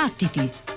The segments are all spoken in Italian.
Battiti!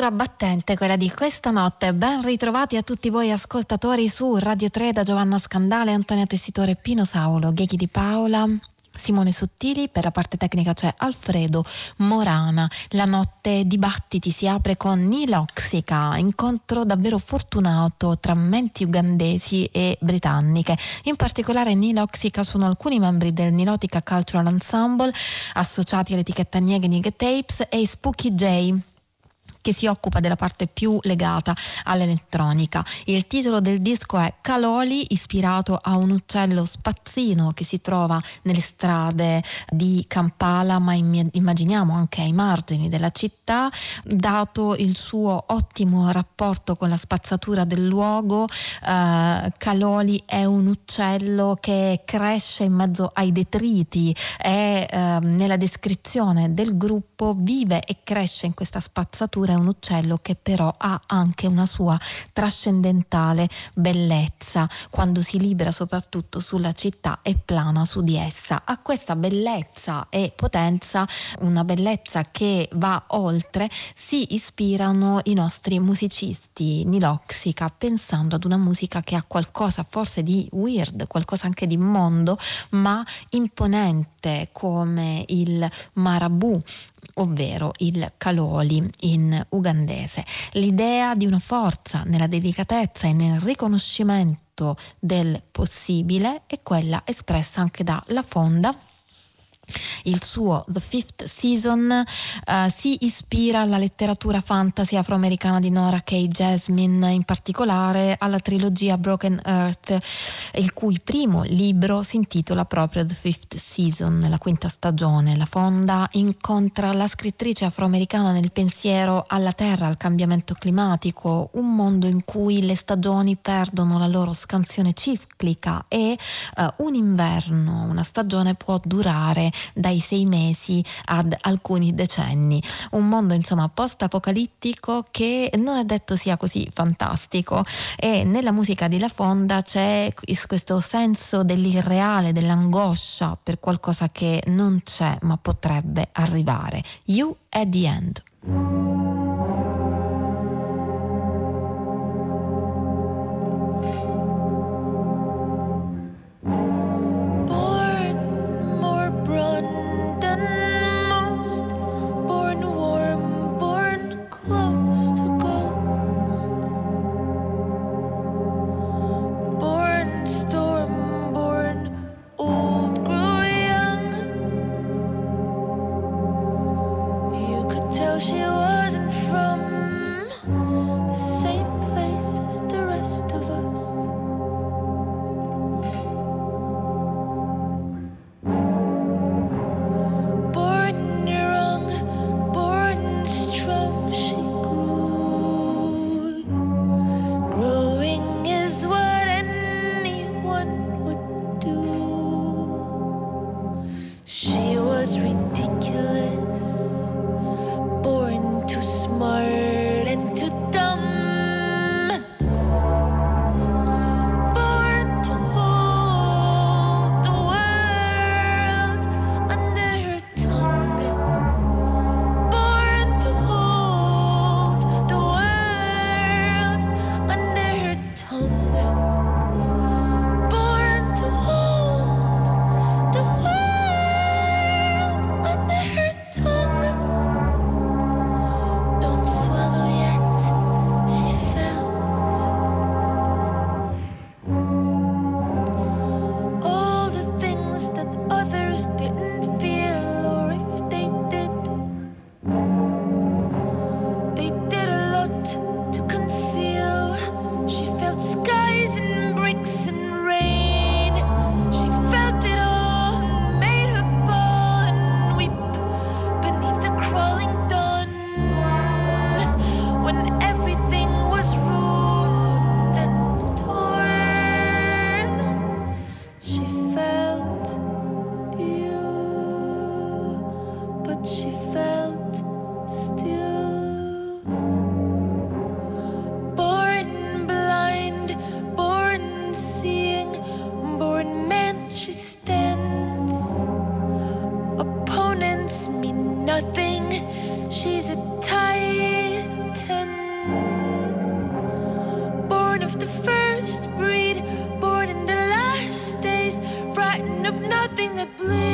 Un'apertura battente quella di questa notte. Ben ritrovati a tutti voi ascoltatori su Radio 3 da Giovanna Scandale, Antonia Tessitore, Pino Saulo, Gheghi di Paola. Simone Sottili, per la parte tecnica c'è Alfredo Morana. La notte dibattiti si apre con Niloxica, incontro davvero fortunato tra menti ugandesi e britanniche. In particolare Niloxica sono alcuni membri del Nilotica Cultural Ensemble associati all'etichetta Nieghe Tapes e Spooky J che si occupa della parte più legata all'elettronica. Il titolo del disco è Caloli, ispirato a un uccello spazzino che si trova nelle strade di Kampala, ma immaginiamo anche ai margini della città, dato il suo ottimo rapporto con la spazzatura del luogo. Eh, Caloli è un uccello che cresce in mezzo ai detriti e eh, nella descrizione del gruppo vive e cresce in questa spazzatura è un uccello che però ha anche una sua trascendentale bellezza quando si libera soprattutto sulla città e plana su di essa. A questa bellezza e potenza, una bellezza che va oltre, si ispirano i nostri musicisti Niloxica pensando ad una musica che ha qualcosa forse di weird, qualcosa anche di mondo, ma imponente come il marabù ovvero il Kaloli in ugandese. L'idea di una forza nella delicatezza e nel riconoscimento del possibile è quella espressa anche dalla Fonda il suo The Fifth Season uh, si ispira alla letteratura fantasy afroamericana di Nora K. Jasmine, in particolare alla trilogia Broken Earth, il cui primo libro si intitola proprio The Fifth Season, la quinta stagione. La fonda incontra la scrittrice afroamericana nel pensiero alla Terra, al cambiamento climatico, un mondo in cui le stagioni perdono la loro scansione ciclica e uh, un inverno, una stagione può durare dai sei mesi ad alcuni decenni. Un mondo insomma post-apocalittico che non è detto sia così fantastico e nella musica di La Fonda c'è questo senso dell'irreale, dell'angoscia per qualcosa che non c'è ma potrebbe arrivare. You at the end. The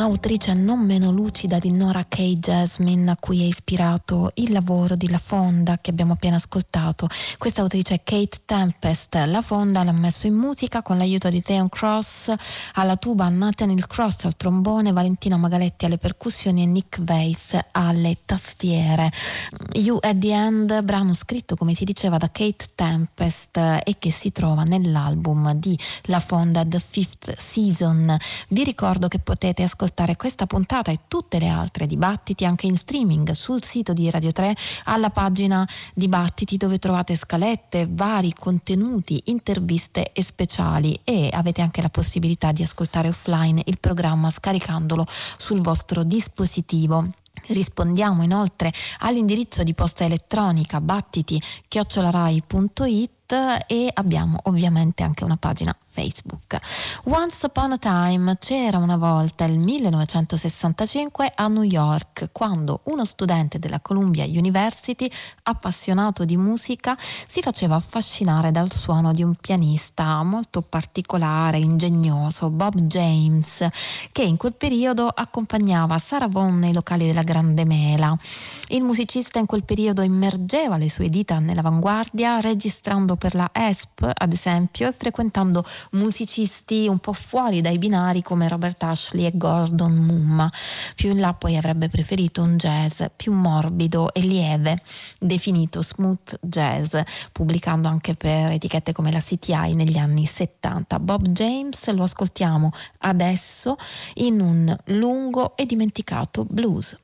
un'autrice non meno lucida di Nora K. Jasmine, a cui è ispirato il lavoro di La Fonda che abbiamo appena ascoltato. Questa autrice è Kate Tempest. La Fonda l'ha messo in musica con l'aiuto di Theon Cross alla tuba, Nathaniel Cross al trombone, Valentina Magaletti alle percussioni e Nick Weiss alle tastiere. You at the End, brano scritto come si diceva da Kate Tempest e che si trova nell'album di La Fonda The Fifth Season vi ricordo che potete ascoltare questa puntata e tutte le altre dibattiti anche in streaming sul sito di Radio 3 alla pagina dibattiti dove trovate scalette, vari contenuti, interviste e speciali e avete anche la possibilità di ascoltare offline il programma scaricandolo sul vostro dispositivo. Rispondiamo inoltre all'indirizzo di posta elettronica battiti-rai.it e abbiamo ovviamente anche una pagina Facebook. Once Upon a Time c'era una volta il 1965 a New York quando uno studente della Columbia University appassionato di musica si faceva affascinare dal suono di un pianista molto particolare, ingegnoso, Bob James, che in quel periodo accompagnava Sarah Vaughan nei locali della Grande Mela. Il musicista in quel periodo immergeva le sue dita nell'avanguardia registrando per la ESP, ad esempio, e frequentando musicisti un po' fuori dai binari come Robert Ashley e Gordon Mumma. Più in là poi avrebbe preferito un jazz più morbido e lieve, definito smooth jazz, pubblicando anche per etichette come la CTI negli anni 70. Bob James lo ascoltiamo adesso in un lungo e dimenticato blues.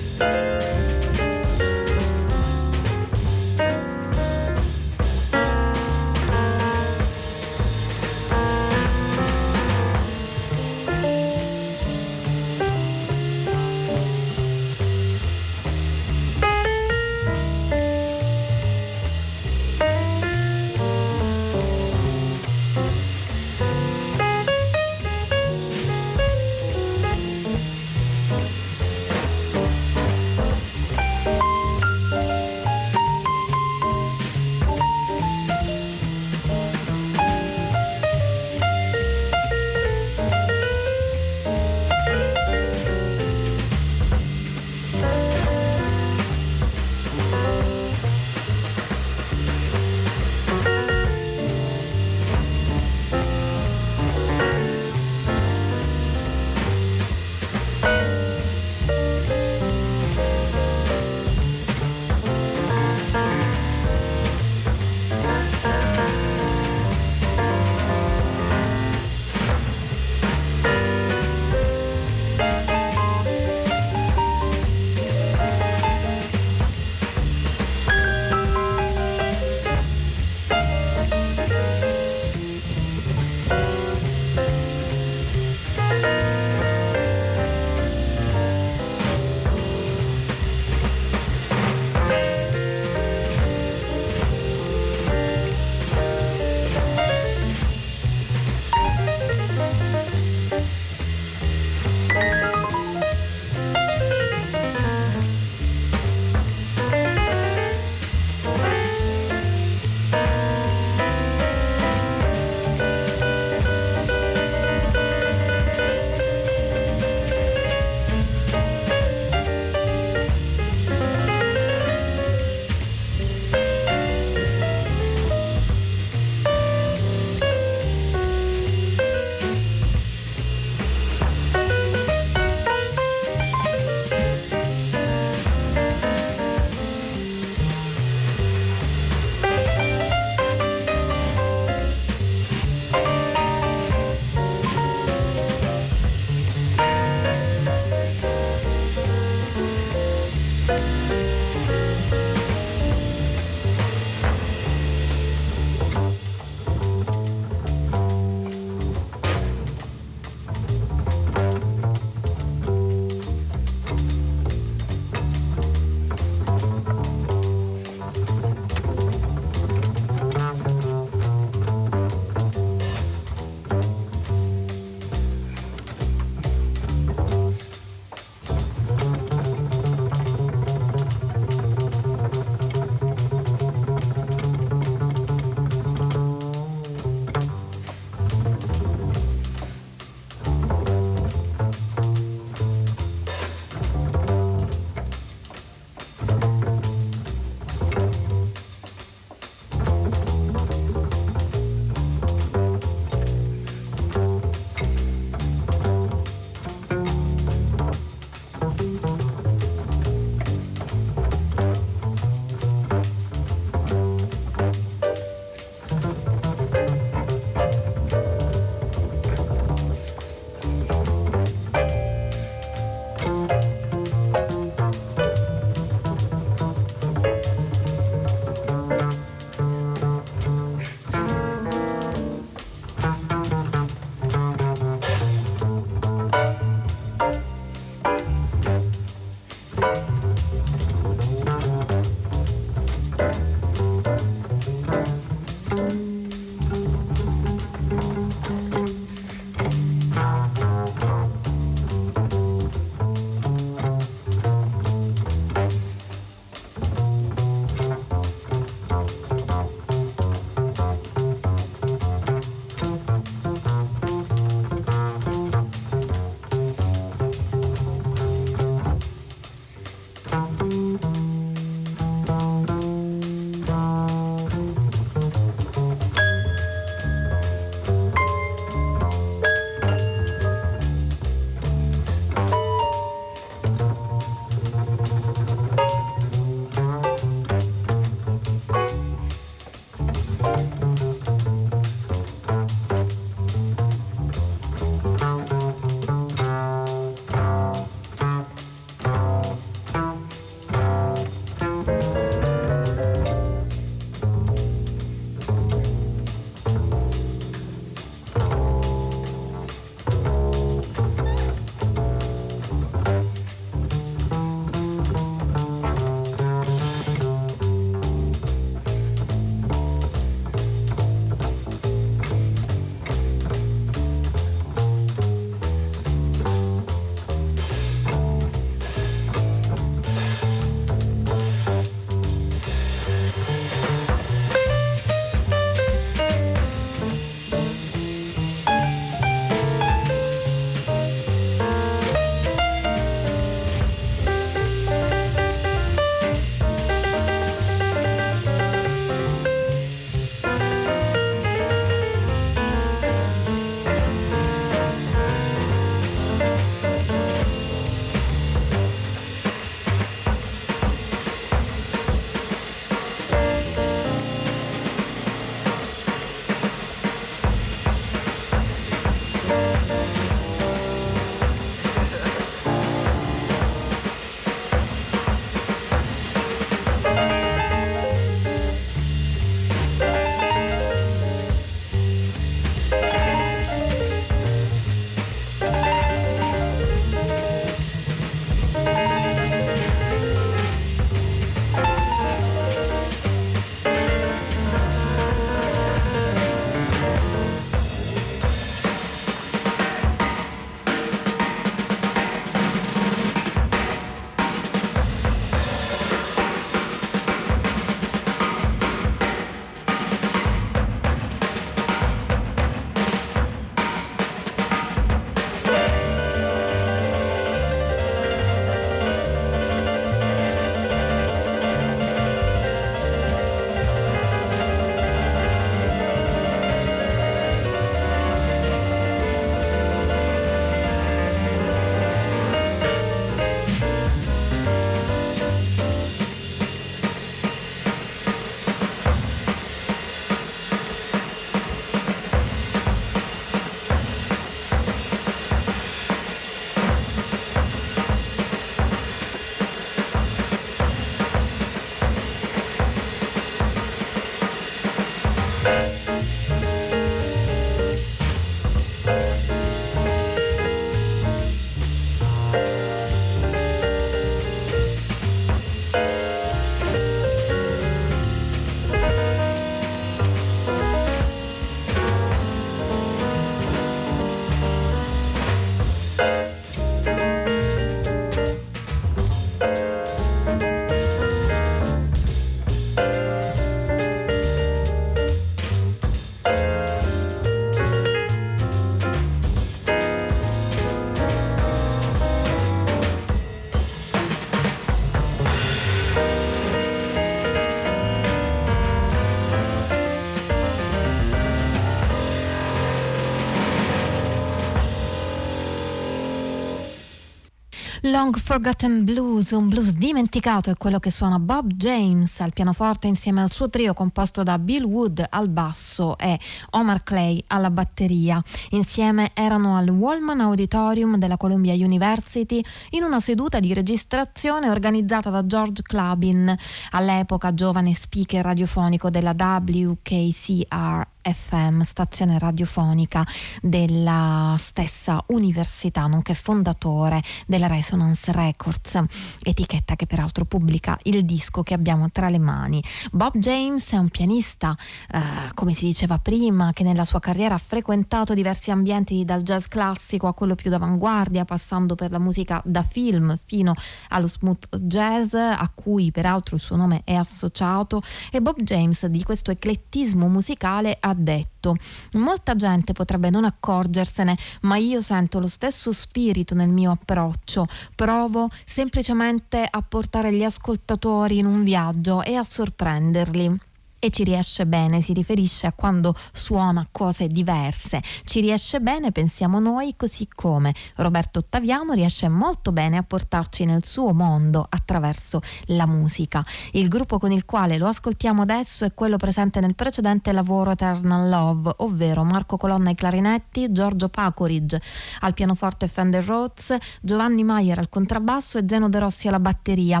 Long Forgotten Blues, un blues dimenticato è quello che suona Bob James al pianoforte insieme al suo trio composto da Bill Wood al basso e Omar Clay alla batteria. Insieme erano al Wallman Auditorium della Columbia University in una seduta di registrazione organizzata da George Clubin, all'epoca giovane speaker radiofonico della WKCR FM, stazione radiofonica della stessa università, nonché fondatore della Resonance Records, etichetta che peraltro pubblica il disco che abbiamo tra le mani. Bob James è un pianista, eh, come si diceva prima, che nella sua carriera ha frequentato diversi ambienti dal jazz classico a quello più d'avanguardia, passando per la musica da film fino allo smooth jazz, a cui peraltro il suo nome è associato, e Bob James di questo eclettismo musicale ha detto. Molta gente potrebbe non accorgersene, ma io sento lo stesso spirito nel mio approccio. Provo semplicemente a portare gli ascoltatori in un viaggio e a sorprenderli e ci riesce bene, si riferisce a quando suona cose diverse. Ci riesce bene, pensiamo noi, così come Roberto Ottaviano riesce molto bene a portarci nel suo mondo attraverso la musica. Il gruppo con il quale lo ascoltiamo adesso è quello presente nel precedente lavoro Eternal Love, ovvero Marco Colonna ai clarinetti, Giorgio Pacoridge al pianoforte Fender Rhodes, Giovanni Maier al contrabbasso e Zeno De Rossi alla batteria.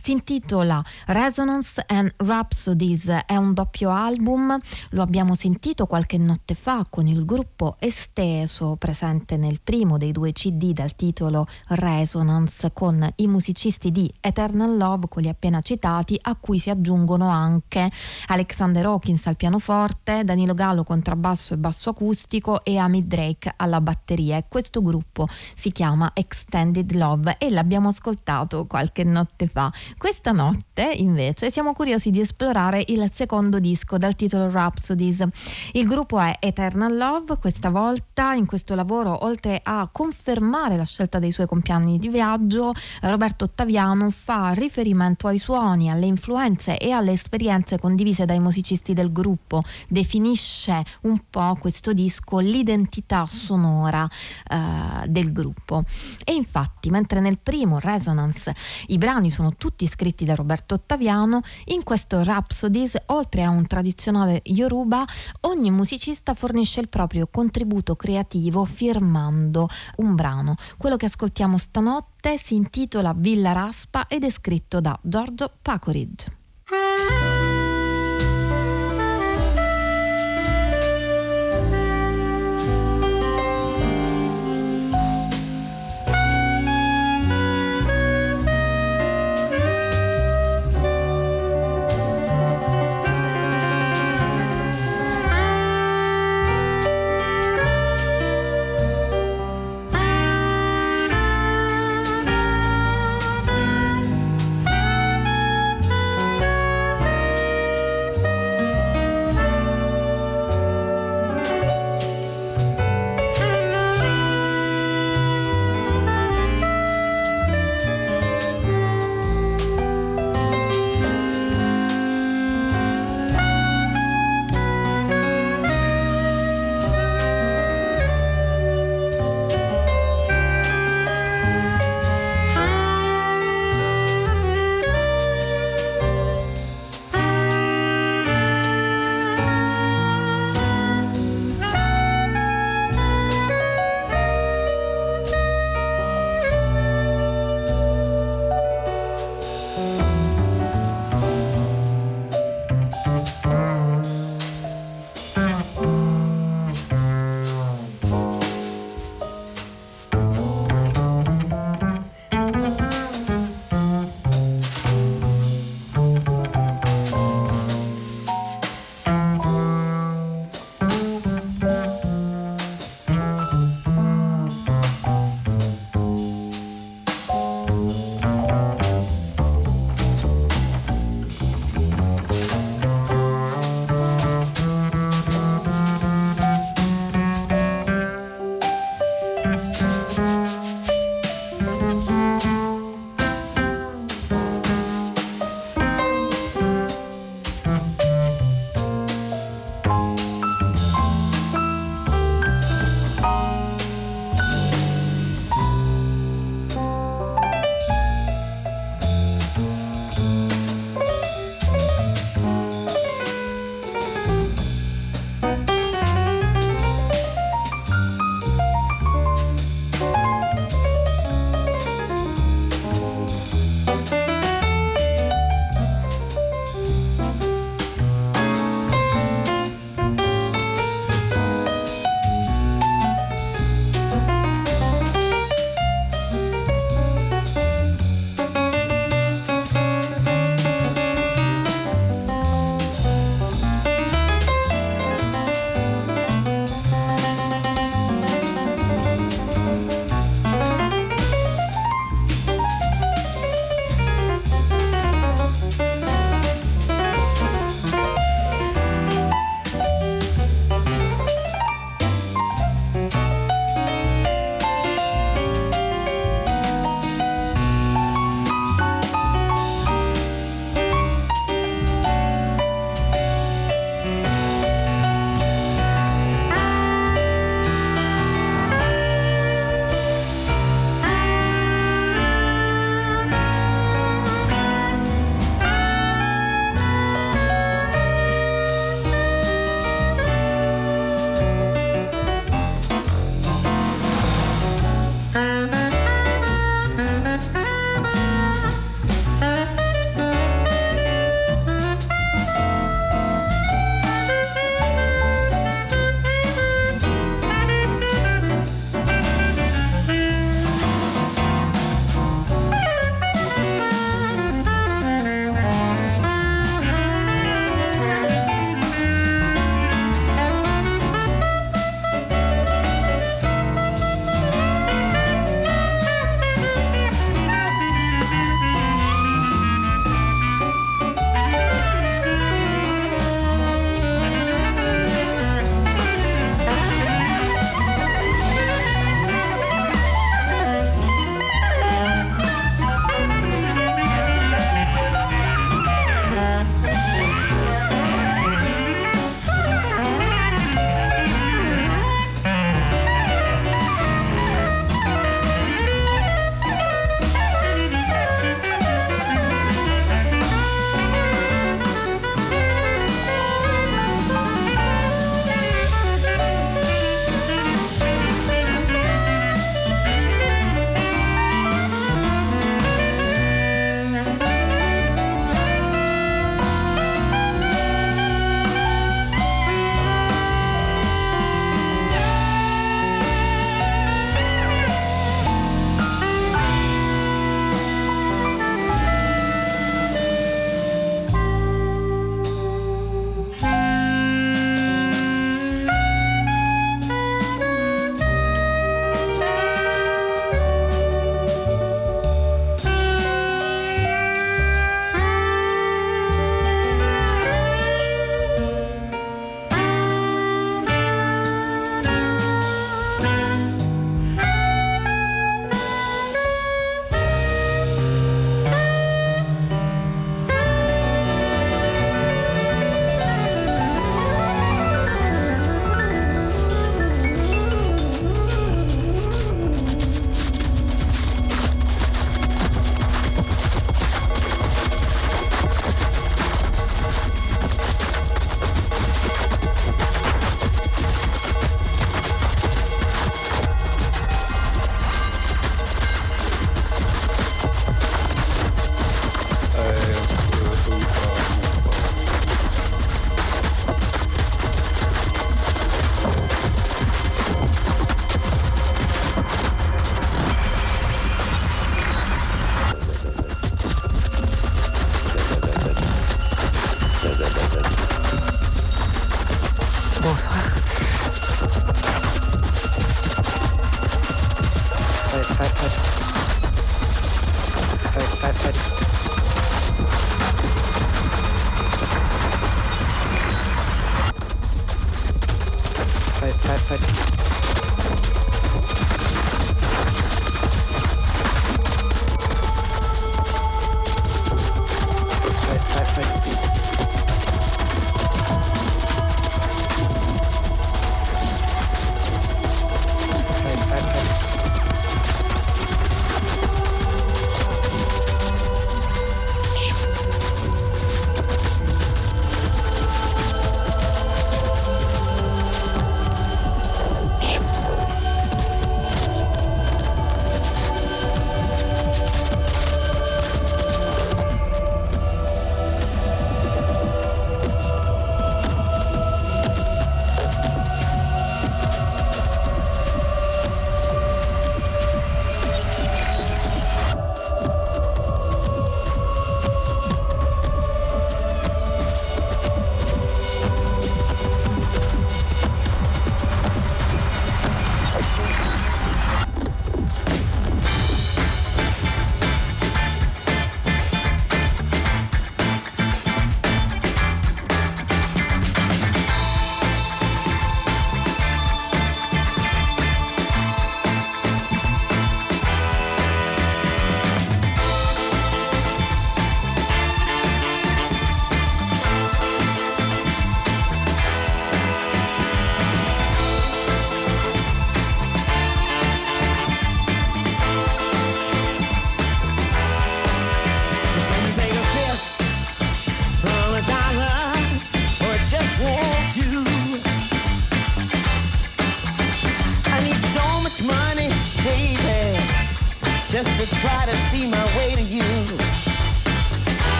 Si intitola Resonance and Rhapsodies, è un doppio album, lo abbiamo sentito qualche notte fa con il gruppo esteso presente nel primo dei due CD dal titolo Resonance con i musicisti di Eternal Love, quelli appena citati, a cui si aggiungono anche Alexander Hawkins al pianoforte, Danilo Gallo contrabbasso e basso acustico e Amy Drake alla batteria. E questo gruppo si chiama Extended Love e l'abbiamo ascoltato qualche notte fa. Questa notte, invece, siamo curiosi di esplorare il secondo disco dal titolo Rhapsodies. Il gruppo è Eternal Love, questa volta in questo lavoro, oltre a confermare la scelta dei suoi compagni di viaggio, Roberto Ottaviano fa riferimento ai suoni, alle influenze e alle esperienze condivise dai musicisti del gruppo, definisce un po' questo disco l'identità sonora eh, del gruppo. E infatti, mentre nel primo Resonance i brani sono tutti scritti da Roberto Ottaviano, in questo Rhapsodies, oltre a un tradizionale Yoruba, ogni musicista fornisce il proprio contributo creativo firmando un brano. Quello che ascoltiamo stanotte si intitola Villa Raspa ed è scritto da Giorgio Pacoridge.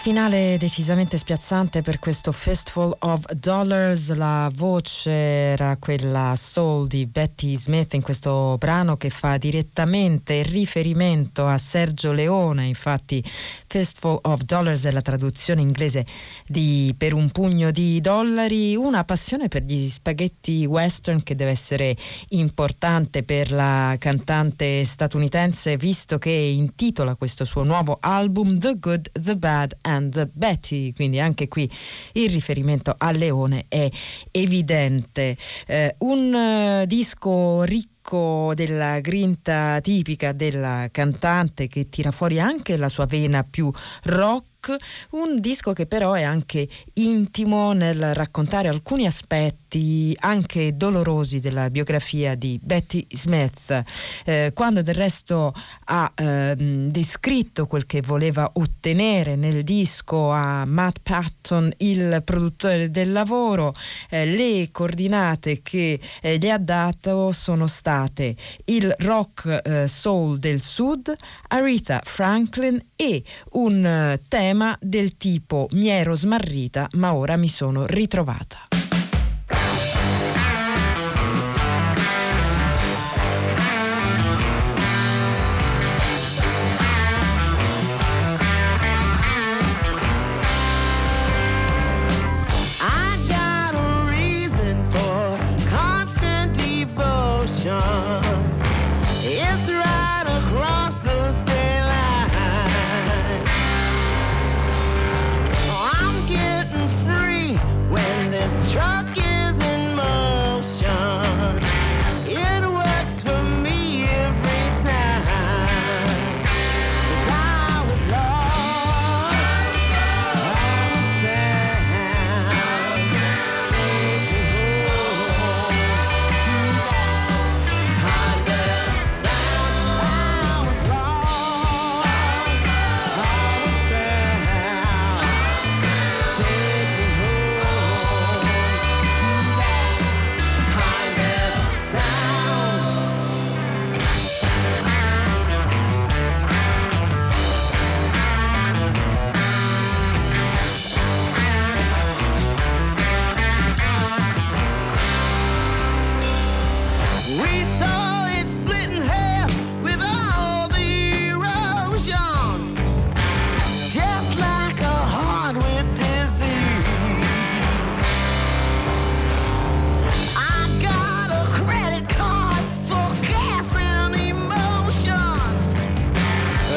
finale decisamente spiazzante per questo Festival of Dollars. La voce era quella soul di Betty Smith in questo brano che fa direttamente riferimento a Sergio Leone. Infatti, Fistful of Dollars è la traduzione inglese di Per un pugno di dollari, una passione per gli spaghetti western che deve essere importante per la cantante statunitense visto che intitola questo suo nuovo album The Good, The Bad and The Betty, quindi anche qui il riferimento a Leone è evidente. Eh, un eh, disco ricco spicco della grinta tipica della cantante che tira fuori anche la sua vena più rock un disco che però è anche intimo nel raccontare alcuni aspetti anche dolorosi della biografia di Betty Smith, eh, quando del resto ha ehm, descritto quel che voleva ottenere nel disco a Matt Patton, il produttore del lavoro, eh, le coordinate che eh, gli ha dato sono state il rock eh, soul del sud, Aretha Franklin e un eh, tema del tipo mi ero smarrita ma ora mi sono ritrovata.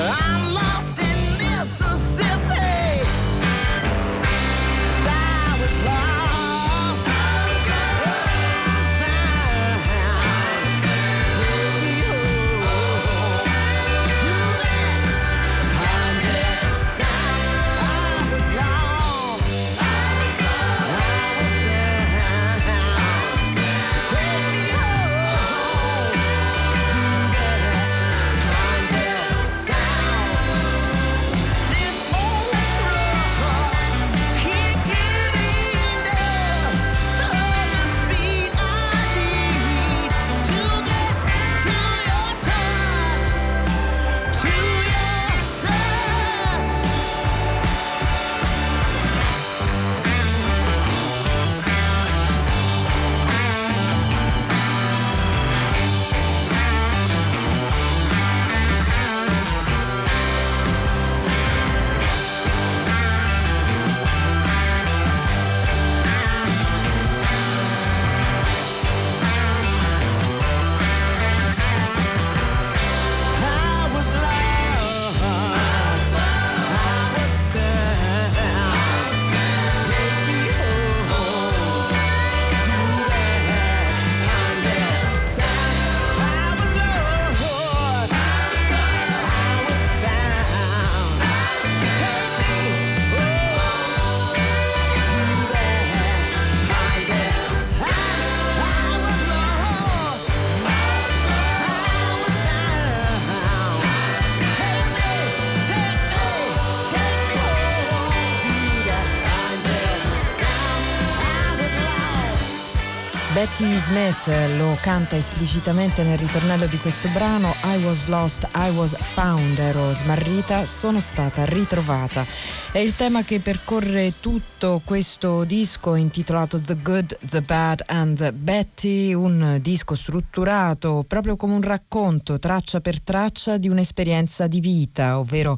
I Betty Smith lo canta esplicitamente nel ritornello di questo brano I was lost, I was found, ero smarrita, sono stata ritrovata. È il tema che percorre tutto questo disco intitolato The Good, The Bad and the Betty, un disco strutturato proprio come un racconto traccia per traccia di un'esperienza di vita, ovvero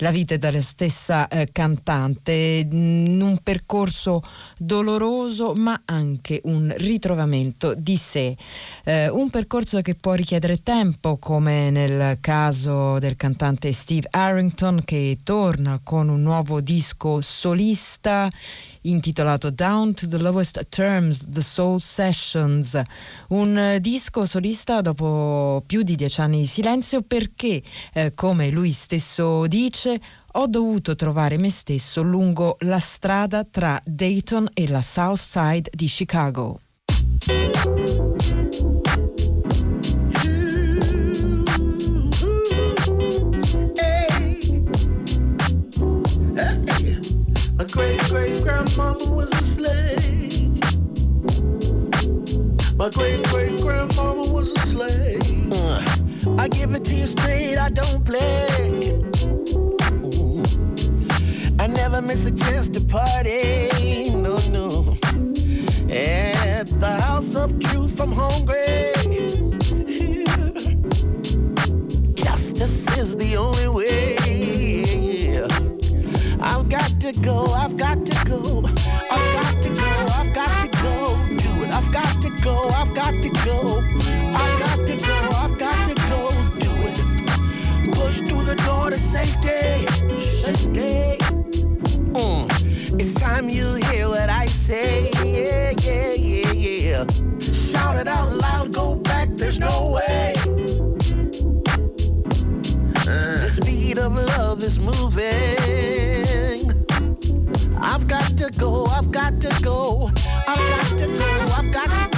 la vita della stessa eh, cantante, in un percorso doloroso ma anche un ritrovamento di sé, eh, un percorso che può richiedere tempo come nel caso del cantante Steve Harrington che torna con un nuovo disco solista intitolato Down to the Lowest Terms, The Soul Sessions, un disco solista dopo più di dieci anni di silenzio perché, eh, come lui stesso dice, ho dovuto trovare me stesso lungo la strada tra Dayton e la South Side di Chicago. Miss a chance uh, to you straight. I don't play. I never miss a Chester party. Is the only way. I've got to go, I've got to go, I've got to go, I've got to go, do it. I've got to go, I've got to go, I've got to go, I've got to go, do it. Push through the door to safety, safety. Mm. It's time you moving. I've got to go, I've got to go, I've got to go, I've got to go,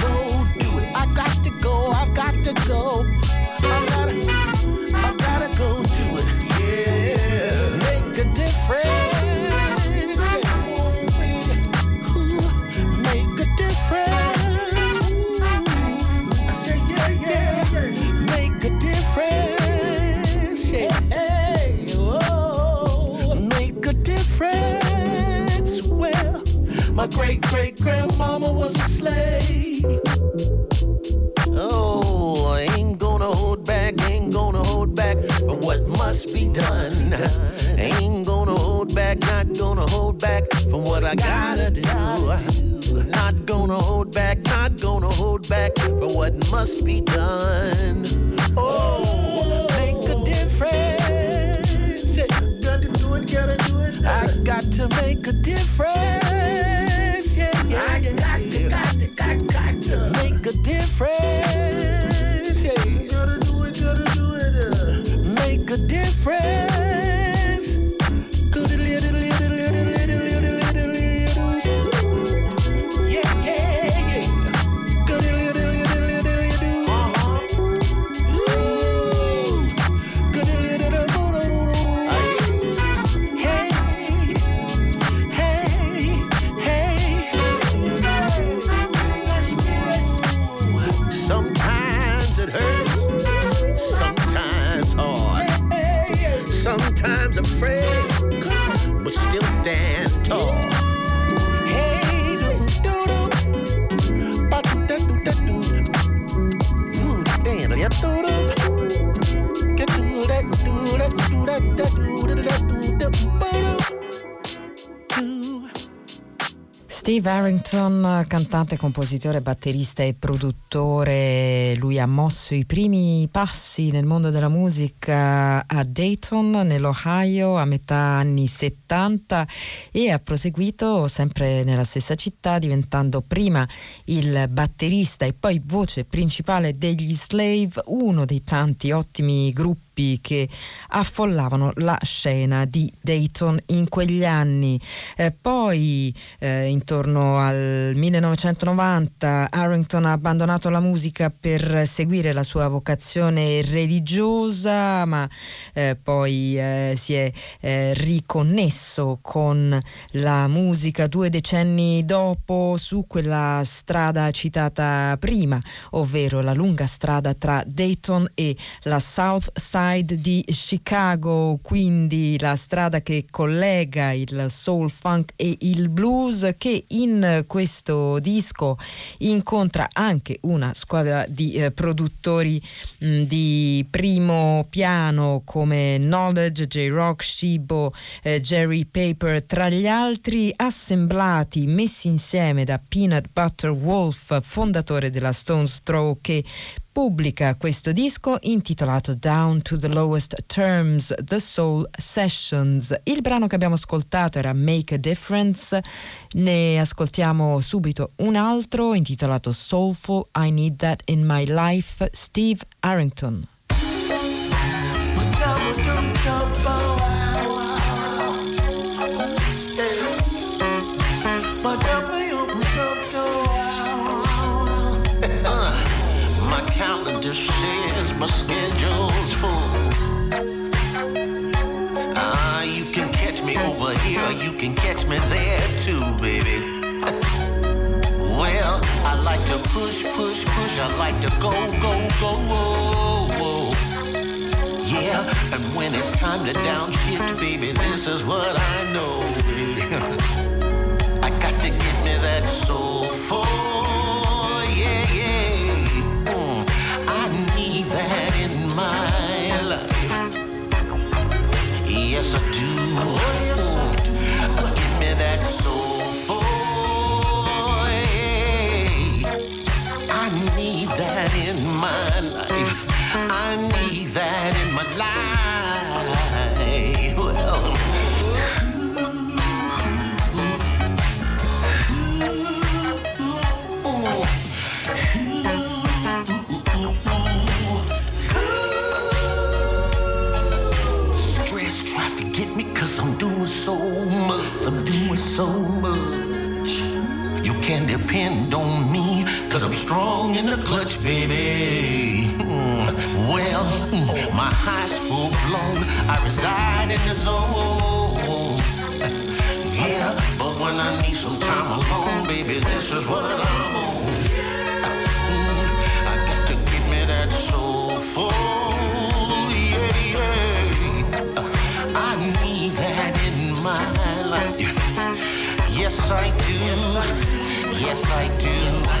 my great great grandmama was a slave. Oh, I ain't gonna hold back, ain't gonna hold back for what must be done. Ain't gonna hold back, not gonna hold back from what I gotta do. Not gonna hold back, not gonna hold back for what must be done. Oh, I got to make a difference. Yeah, yeah, I got to, got to, got, got to make a difference. Yeah, gotta do it, gotta do it. Make a difference. Steve Harrington, cantante, compositore, batterista e produttore, lui ha mosso i primi passi nel mondo della musica a Dayton, nell'Ohio, a metà anni 70 e ha proseguito sempre nella stessa città, diventando prima il batterista e poi voce principale degli Slave, uno dei tanti ottimi gruppi che affollavano la scena di Dayton in quegli anni. Eh, poi eh, intorno al 1990 Harrington ha abbandonato la musica per seguire la sua vocazione religiosa, ma eh, poi eh, si è eh, riconnesso con la musica due decenni dopo su quella strada citata prima, ovvero la lunga strada tra Dayton e la South Side Side di Chicago, quindi la strada che collega il soul funk e il blues che in questo disco incontra anche una squadra di eh, produttori mh, di primo piano come Knowledge, J-Rock, Shibo, eh, Jerry Paper, tra gli altri assemblati, messi insieme da Peanut Butter Wolf, fondatore della Stone's Throw che pubblica questo disco intitolato Down to the Lowest Terms, The Soul Sessions. Il brano che abbiamo ascoltato era Make a Difference, ne ascoltiamo subito un altro intitolato Soulful, I Need That in My Life, Steve Harrington. My schedule's full. Ah, you can catch me over here, you can catch me there too, baby. well, I like to push, push, push. I like to go, go, go. Whoa, whoa. Yeah, and when it's time to downshift, baby, this is what I know, baby. I got to get me that soulful, yeah, strong in the clutch, baby. Mm, Well, mm, my high's full blown. I reside in the zone. Yeah, but when I need some time alone, baby, this is what I'm on. Mm, I got to give me that soulful, yeah, yeah. I need that in my life. Yes, I do. Yes, I do. Mm, I need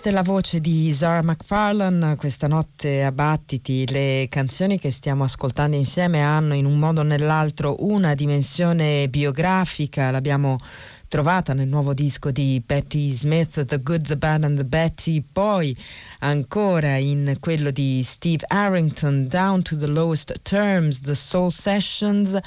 questa è la voce di Zara McFarlane, questa notte a battiti. Le canzoni che stiamo ascoltando insieme hanno in un modo o nell'altro una dimensione biografica, l'abbiamo trovata nel nuovo disco di Betty Smith, The Good, The Bad and The Betty, poi ancora in quello di Steve Harrington, Down to the Lowest Terms, The Soul Sessions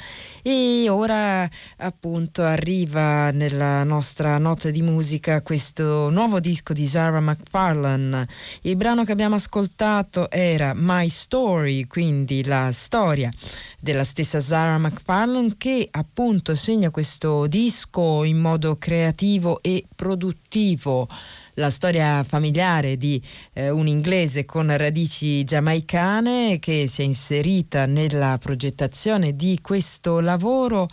e ora appunto arriva nella nostra nota di musica questo nuovo disco di Zara McFarlane. Il brano che abbiamo ascoltato era My Story, quindi la storia della stessa Zara McFarlane che appunto segna questo disco in modo creativo e produttivo la storia familiare di eh, un inglese con radici giamaicane che si è inserita nella progettazione di questo lavoro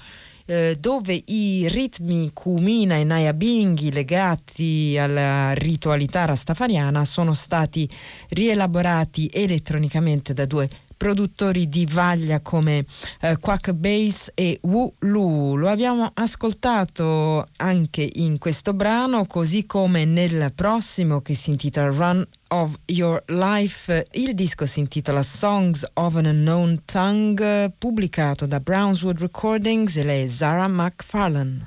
eh, dove i ritmi Kumina e Nayabinghi legati alla ritualità rastafariana sono stati rielaborati elettronicamente da due produttori di vaglia come eh, Quack Bass e Wu Lu. Lo abbiamo ascoltato anche in questo brano, così come nel prossimo che si intitola Run of Your Life. Il disco si intitola Songs of an Unknown Tongue, pubblicato da Brownswood Recordings e lei è Zara McFarlane.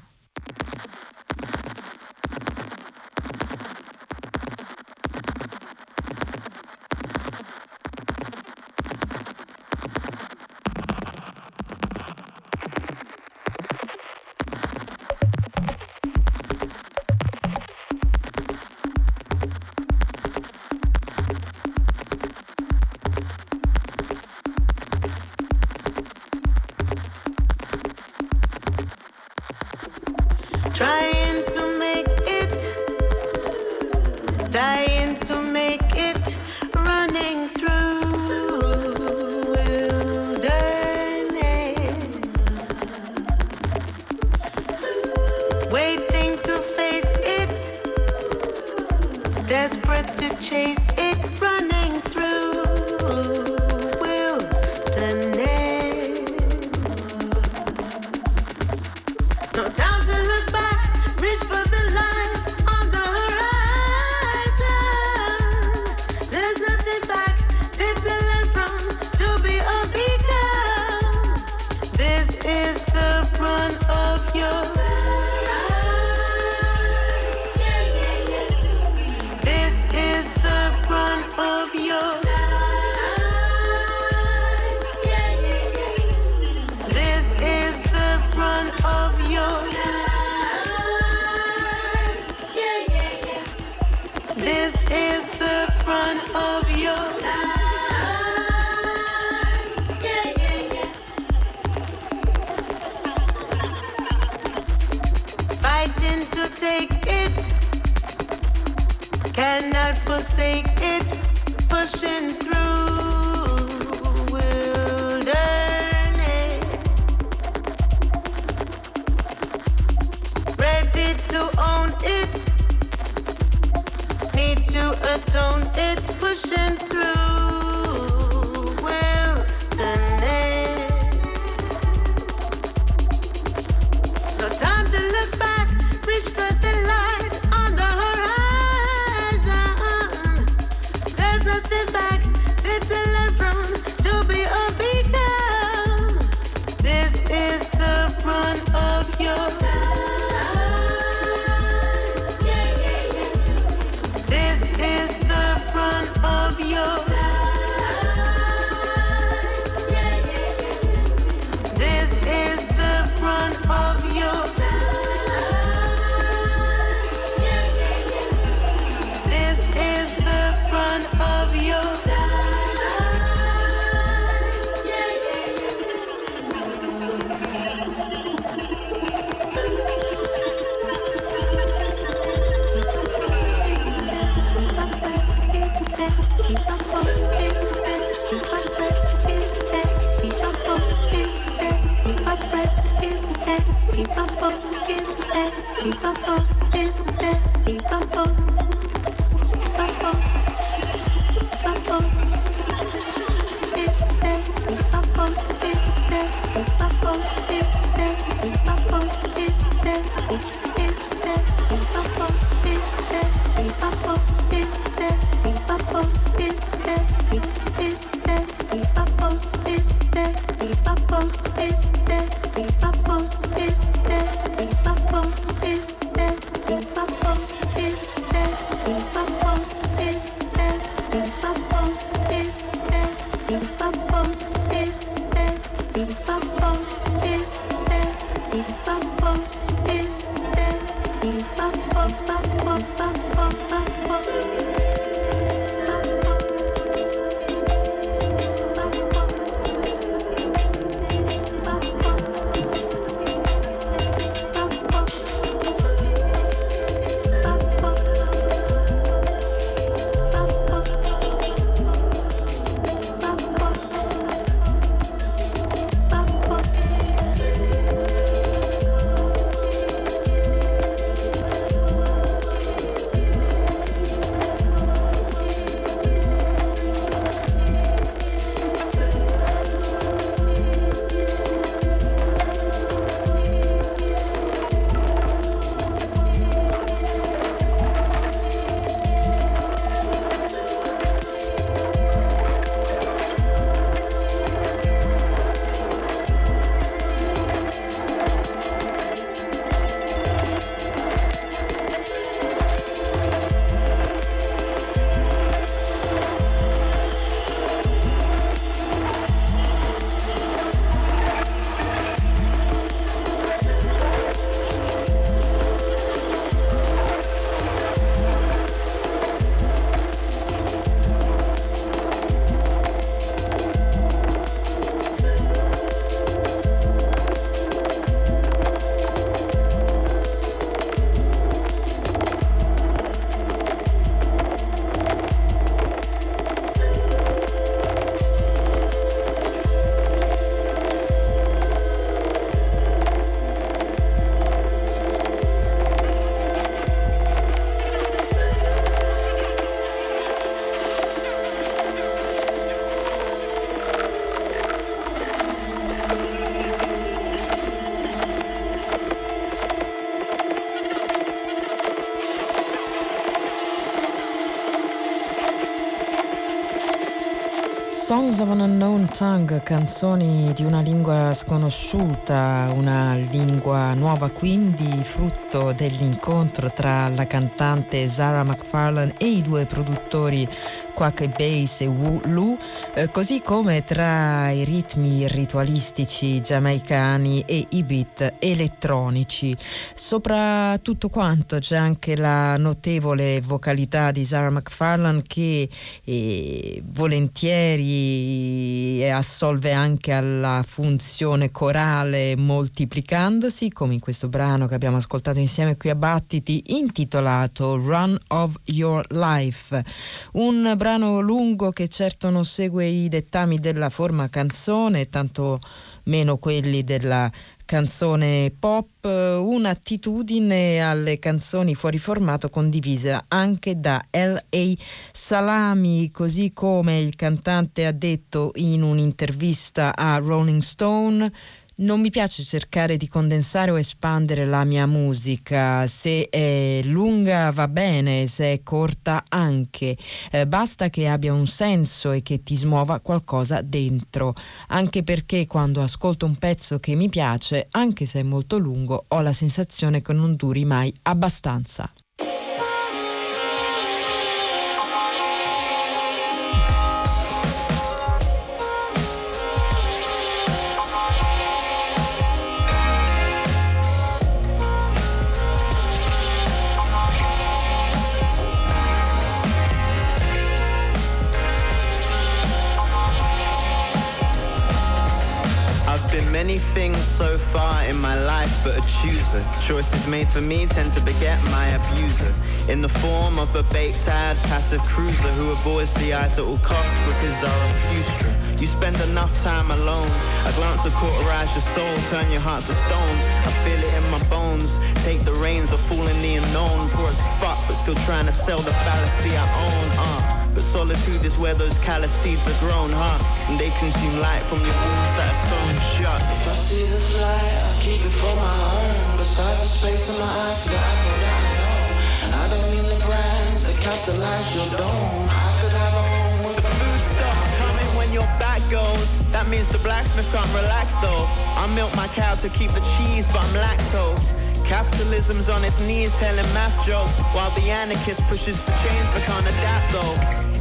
Songs of an Unknown Tongue, canzoni di una lingua sconosciuta, una lingua nuova quindi frutto dell'incontro tra la cantante Zara McFarlane e i due produttori Quack Bass e Wu Lu, eh, così come tra i ritmi ritualistici giamaicani e i beat elettronici. Sopra tutto quanto c'è anche la notevole vocalità di Zara McFarlane che eh, volentieri assolve anche alla funzione corale moltiplicandosi, come in questo brano che abbiamo ascoltato insieme qui a Battiti, intitolato Run of Your Life. Un brano lungo che certo non segue i dettami della forma canzone, tanto meno quelli della canzone pop, un'attitudine alle canzoni fuori formato condivisa anche da L.A. Salami, così come il cantante ha detto in un'intervista a Rolling Stone. Non mi piace cercare di condensare o espandere la mia musica, se è lunga va bene, se è corta anche, eh, basta che abbia un senso e che ti smuova qualcosa dentro, anche perché quando ascolto un pezzo che mi piace, anche se è molto lungo, ho la sensazione che non duri mai abbastanza. So far in my life, but a chooser. Choices made for me tend to beget my abuser. In the form of a baked ad passive cruiser who avoids the eyes at all costs because Zarathustra. You spend enough time alone. A glance will cauterize your soul, turn your heart to stone. I feel it in my bones. Take the reins of fooling the unknown. Poor as fuck, but still trying to sell the fallacy I own. Uh. But solitude is where those callous seeds are grown, huh? And they consume light from your wounds that are sewn shut. If I see this light, I keep it for my own. Besides the space in my eye the that I know. And I don't mean the brands that capitalize your dome. That means the blacksmith can't relax though. I milk my cow to keep the cheese, but I'm lactose. Capitalism's on its knees telling math jokes While the anarchist pushes for change but can't adapt though.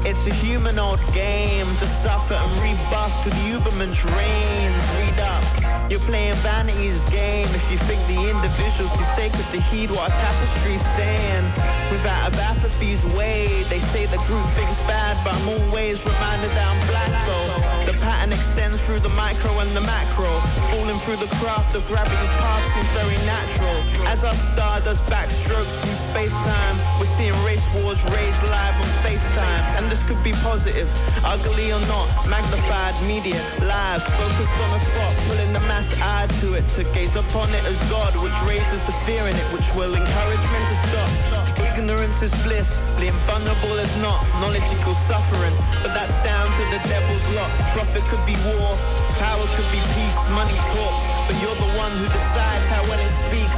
It's a human old game to suffer and rebuff to the Ubermensch reigns Read up, you're playing vanity's game If you think the individual's too sacred to heed what a tapestry's saying. Without of apathy's way They say the group thinks bad but I'm always reminded that I'm black though The pattern extends through the micro and the macro. Falling through the craft of gravity's path seems very natural. As our star does backstrokes through space-time We're seeing race wars rage live on FaceTime. And this could be positive, ugly or not Magnified media, live, focused on a spot Pulling the mass eye to it To gaze upon it as God Which raises the fear in it Which will encourage men to stop Ignorance is bliss, being vulnerable is not Knowledge equals suffering, but that's down to the devil's lot. Profit could be war, power could be peace Money talks, but you're the one who decides how well it speaks.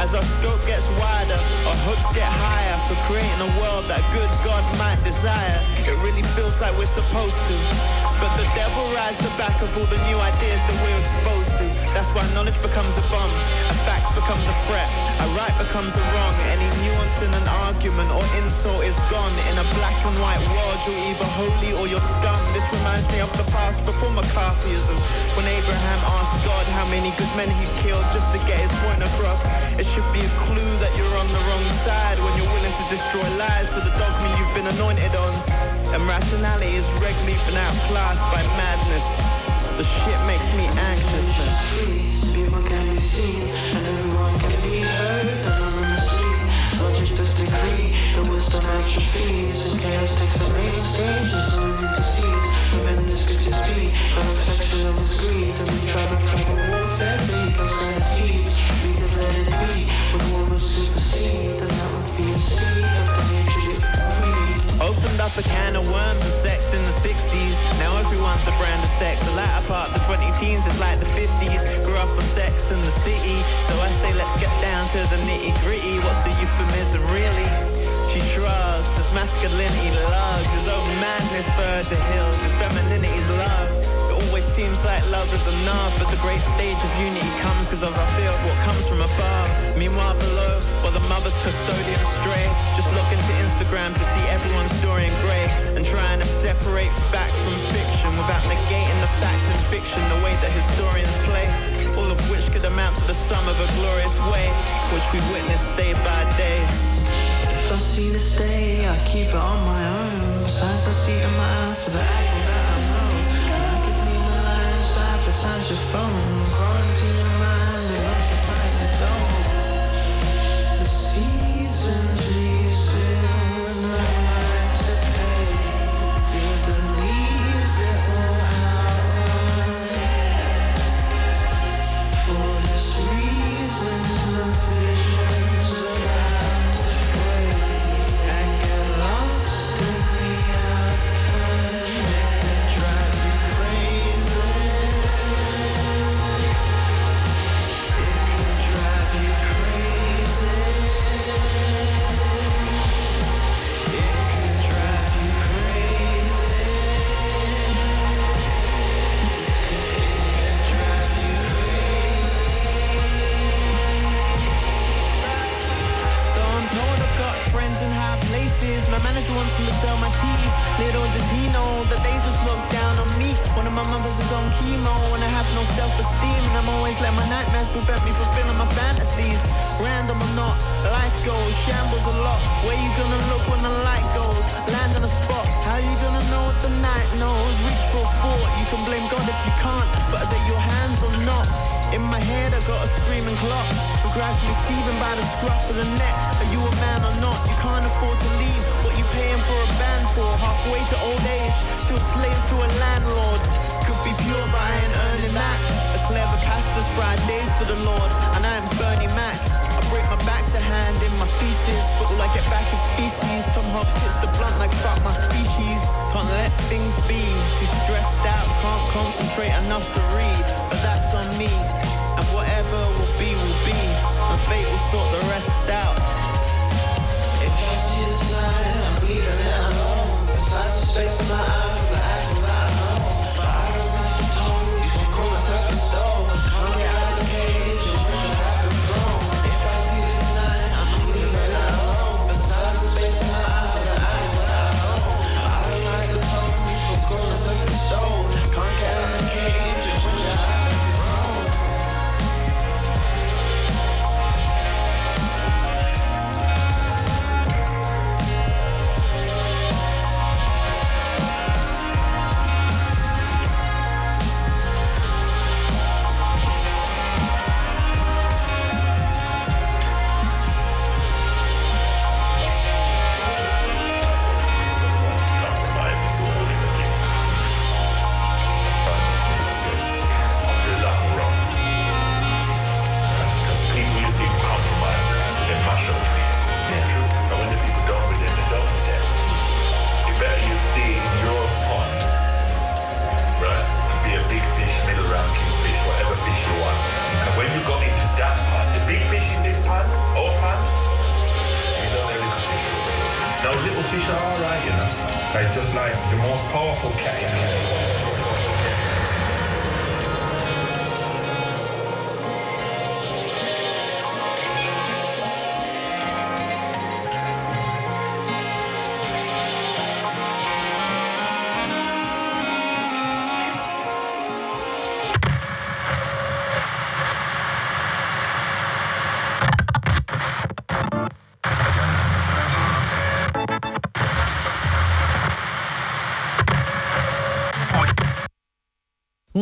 As our scope gets wider, our hopes get higher for creating a world that good God might desire. It really feels like we're supposed to. But the devil rides the back of all the new ideas that we're exposed to. That's why knowledge becomes a bomb, a fact becomes a threat, a right becomes a wrong. Any nuance in an argument or insult is gone. In a black and white world, you're either holy or you're scum. This reminds me of the past before McCarthyism, when Abraham asked God how many good men he killed just to get his point across. It should be a clue that you're on the wrong side when you're willing to destroy lies for the dogma you've been anointed on. And rationality is regularly been outclassed by madness. The shit makes me anxious. Free. People can be seen, and everyone can be heard anonymously. Logic does decree, the wisdom atrophies, and chaos takes the main stage. There's no need to seize. When this could just be a reflection of his greed, and we try to type warfare, so you can stand at. up a can of worms and sex in the 60s. Now everyone's a brand of sex. The latter part, the 20 teens, is like the 50s. Grew up on sex in the city. So I say let's get down to the nitty gritty. What's a euphemism really? She shrugs as masculinity lugs. There's open madness fur to heal. Cause femininity's love seems like love is enough. But the great stage of unity comes Cause of our fear of what comes from above. Meanwhile below, while the mother's custodian stray Just look into Instagram to see everyone's story in grey And trying to separate fact from fiction Without negating the facts in fiction The way that historians play. All of which could amount to the sum of a glorious way Which we witness day by day. If I see this day, I keep it on my own. Signs I see in my eye for the apple. your phone.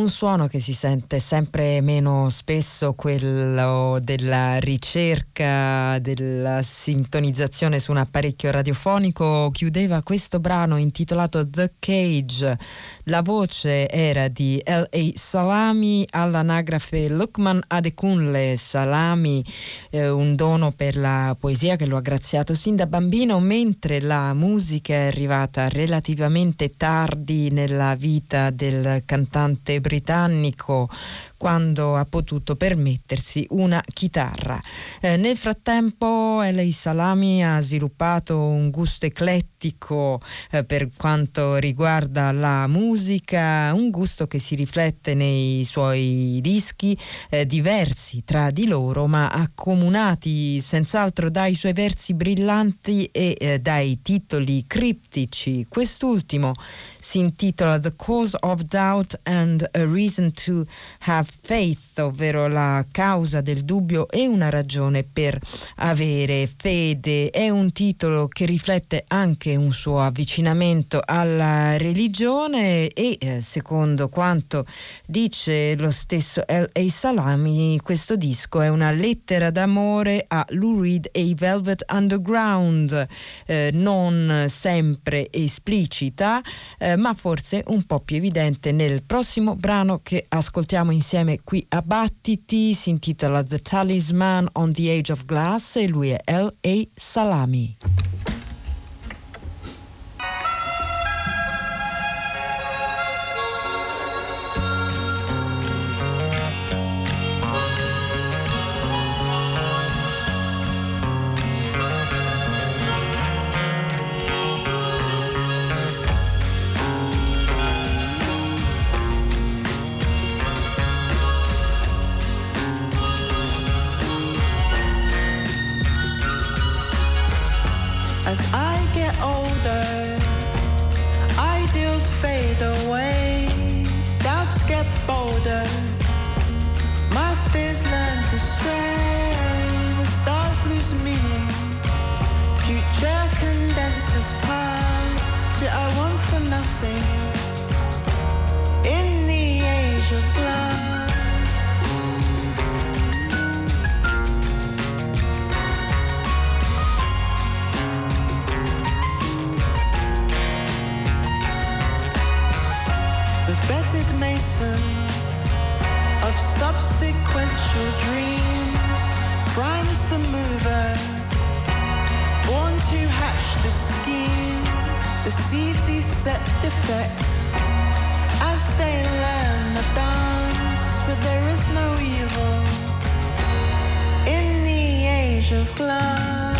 un suono che si sente sempre meno spesso, quello della ricerca, della sintonizzazione su un apparecchio radiofonico, chiudeva questo brano intitolato The Cage. La voce era di L.A. Salami all'anagrafe Lukman Adekunle Salami, eh, un dono per la poesia che lo ha graziato sin da bambino, mentre la musica è arrivata relativamente tardi nella vita del cantante britannico britannico quando ha potuto permettersi una chitarra. Eh, nel frattempo L.A. Salami ha sviluppato un gusto eclettico eh, per quanto riguarda la musica, un gusto che si riflette nei suoi dischi eh, diversi tra di loro ma accomunati senz'altro dai suoi versi brillanti e eh, dai titoli criptici. Quest'ultimo si intitola The Cause of Doubt and a Reason to Have Faith, ovvero la causa del dubbio e una ragione per avere fede. È un titolo che riflette anche un suo avvicinamento alla religione e eh, secondo quanto dice lo stesso L.A. Salami, questo disco è una lettera d'amore a Lou Reed e i Velvet Underground, eh, non sempre esplicita, eh, ma forse un po' più evidente nel prossimo brano che ascoltiamo insieme qui a Battiti, si intitola The Talisman on the Age of Glass e lui è L.A. Salami. same the seeds he set defects as they learn the dance but there is no evil in the age of glass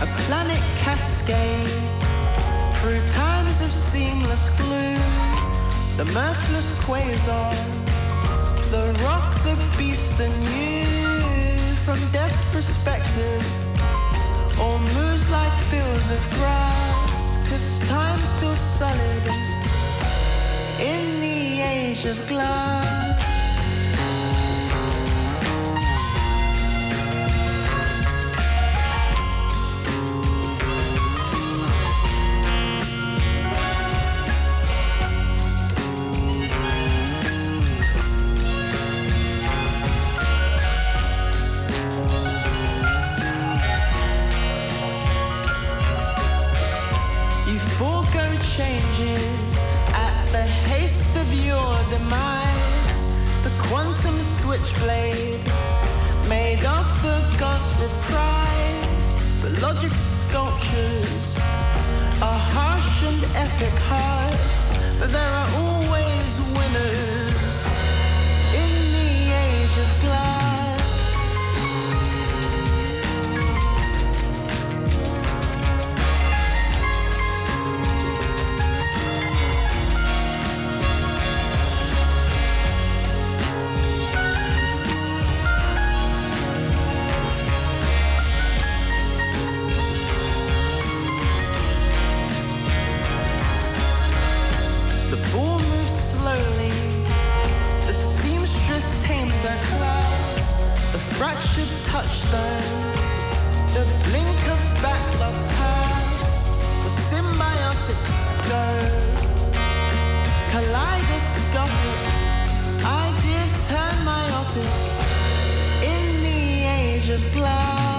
A planet cascades through times of seamless gloom. The mirthless quasar, the rock, the beast, the new. From death perspective, all moves like fields of grass. Cause time's still solid in the age of glass. Of glass.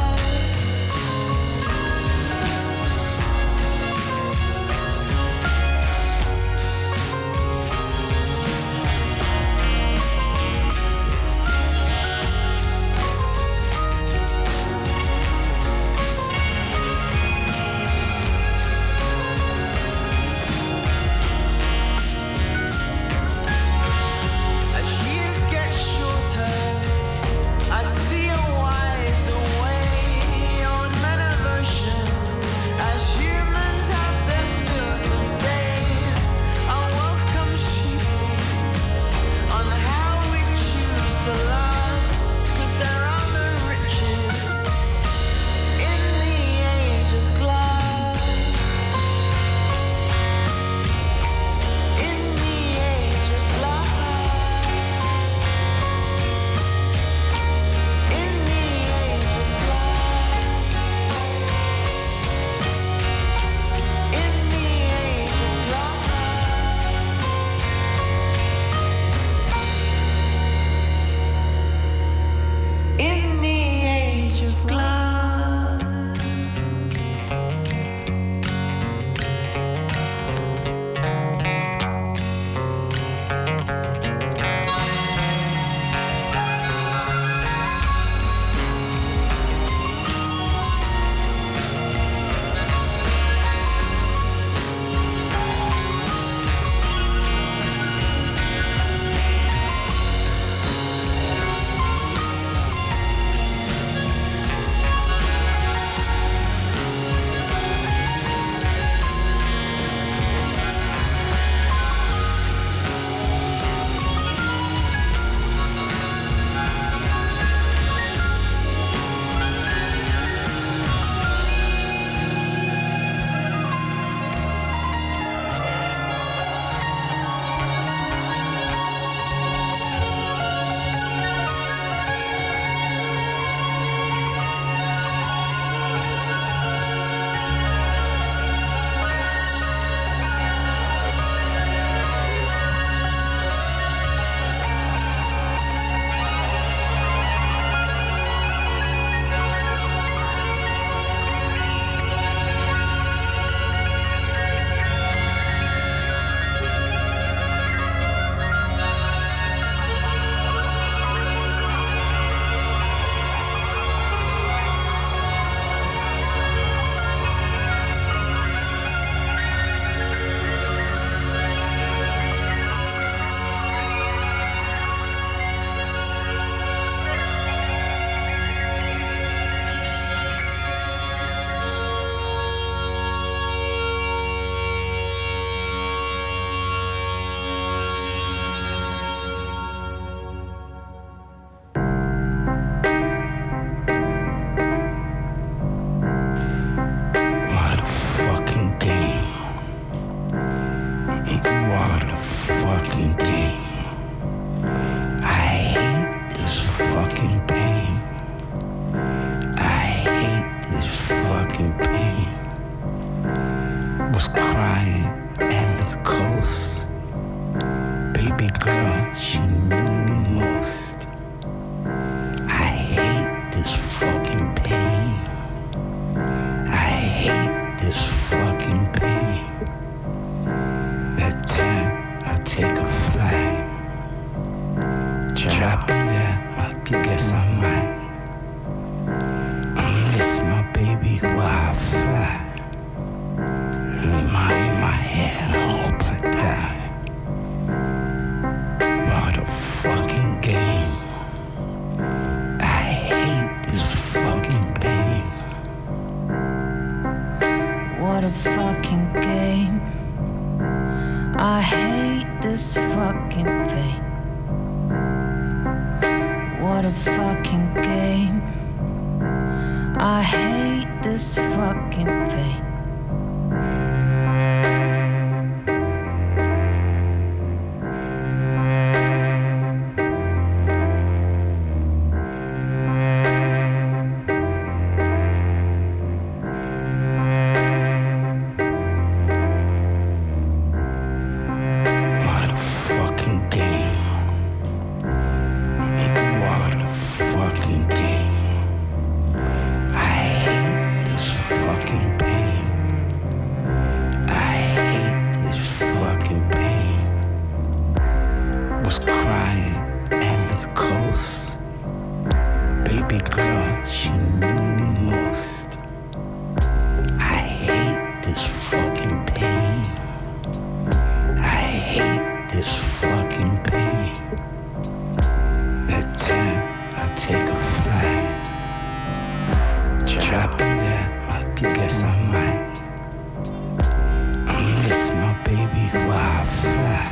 I fly.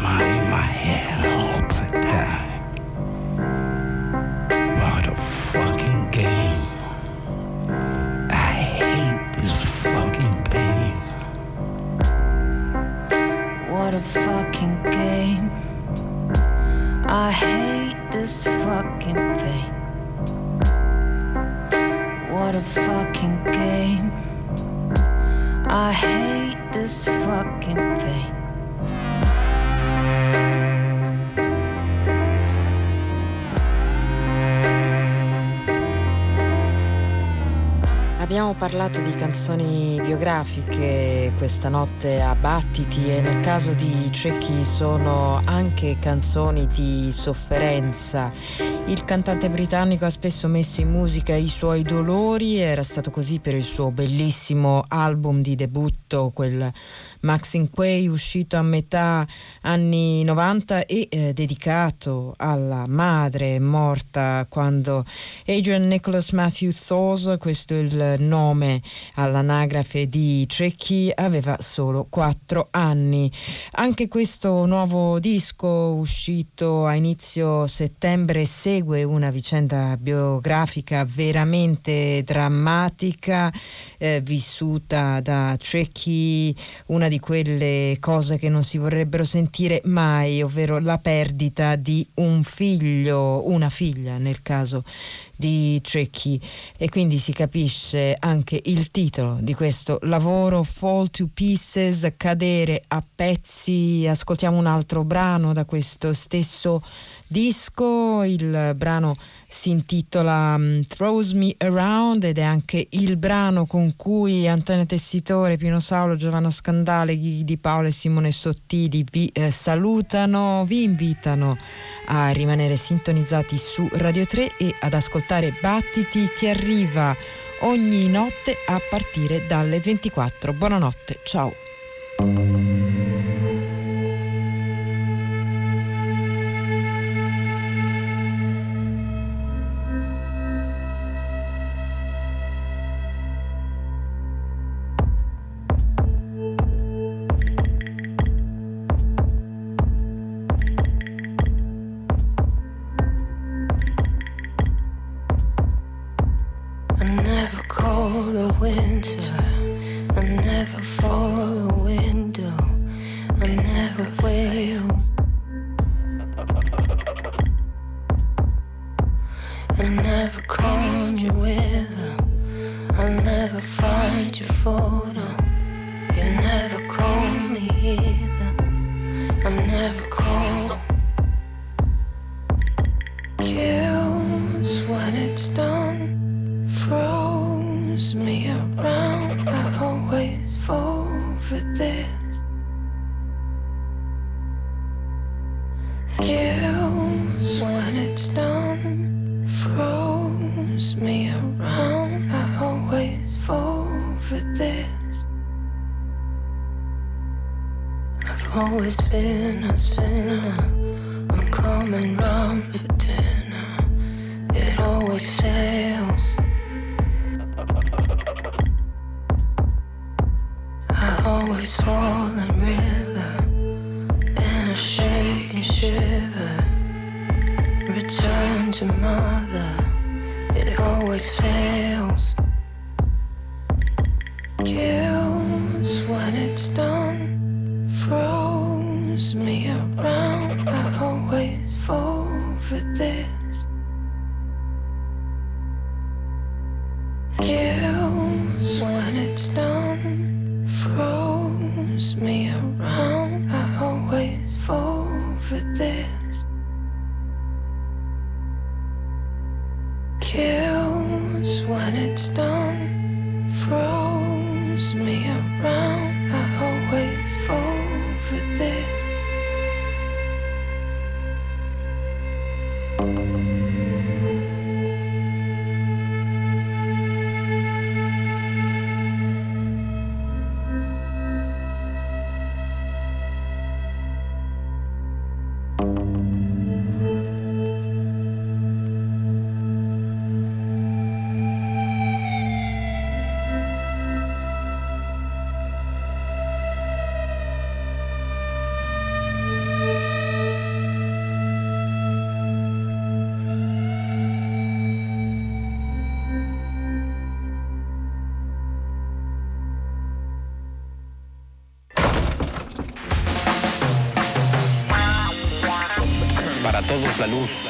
My, my head, I hope parlato di canzoni biografiche questa notte a Battiti e nel caso di Tricky sono anche canzoni di sofferenza. Il cantante britannico ha spesso messo in musica i suoi dolori, era stato così per il suo bellissimo album di debutto, quel Maxine Quay uscito a metà anni 90 e eh, dedicato alla madre morta quando Adrian Nicholas Matthew Thos, questo è il nome all'anagrafe di Trecchi, aveva solo 4 anni. Anche questo nuovo disco uscito a inizio settembre segue una vicenda biografica veramente drammatica eh, vissuta da Trecchi, una di quelle cose che non si vorrebbero sentire mai, ovvero la perdita di un figlio, una figlia nel caso di Tricky e quindi si capisce anche il titolo di questo lavoro Fall to Pieces, cadere a pezzi. Ascoltiamo un altro brano da questo stesso disco, il brano si intitola um, Throws Me Around ed è anche il brano con cui Antonio Tessitore, Pino Saulo, Giovanna Scandale, Ghighi Di Paolo e Simone Sottili vi eh, salutano, vi invitano a rimanere sintonizzati su Radio 3 e ad ascoltare Battiti che arriva ogni notte a partire dalle 24. Buonanotte, ciao. Winter. I never fall somos la luz.